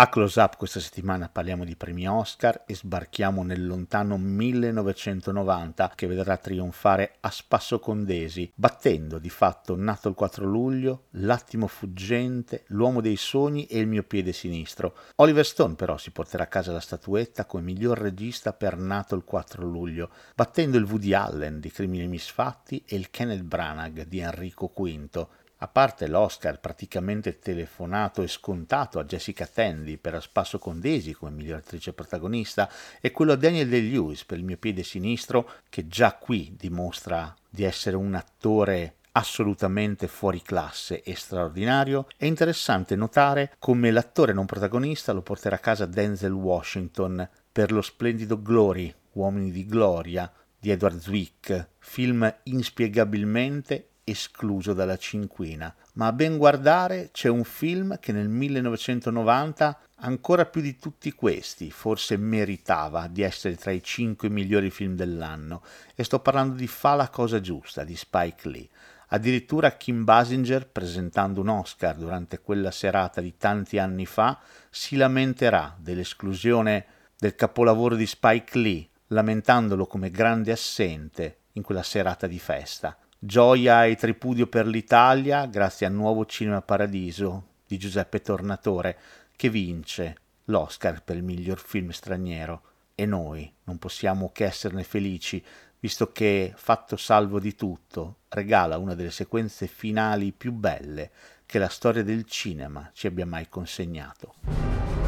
A Close Up questa settimana parliamo di premi Oscar e sbarchiamo nel lontano 1990 che vedrà trionfare a spasso condesi, battendo di fatto Nato il 4 luglio, L'attimo fuggente, L'uomo dei sogni e Il mio piede sinistro. Oliver Stone però si porterà a casa la statuetta come miglior regista per Nato il 4 luglio, battendo il Woody Allen di Crimini misfatti e il Kenneth Branagh di Enrico V a parte l'Oscar praticamente telefonato e scontato a Jessica Tandy per A Spasso Condesi come miglior attrice protagonista e quello a Daniel Day-Lewis per Il mio piede sinistro che già qui dimostra di essere un attore assolutamente fuori classe e straordinario, è interessante notare come l'attore non protagonista lo porterà a casa Denzel Washington per lo splendido Glory, Uomini di Gloria, di Edward Zwick, film inspiegabilmente escluso dalla cinquina, ma a ben guardare c'è un film che nel 1990 ancora più di tutti questi forse meritava di essere tra i cinque migliori film dell'anno e sto parlando di Fa la cosa giusta di Spike Lee. Addirittura Kim Basinger, presentando un Oscar durante quella serata di tanti anni fa, si lamenterà dell'esclusione del capolavoro di Spike Lee, lamentandolo come grande assente in quella serata di festa. Gioia e tripudio per l'Italia grazie al nuovo Cinema Paradiso di Giuseppe Tornatore che vince l'Oscar per il miglior film straniero e noi non possiamo che esserne felici visto che, fatto salvo di tutto, regala una delle sequenze finali più belle che la storia del cinema ci abbia mai consegnato.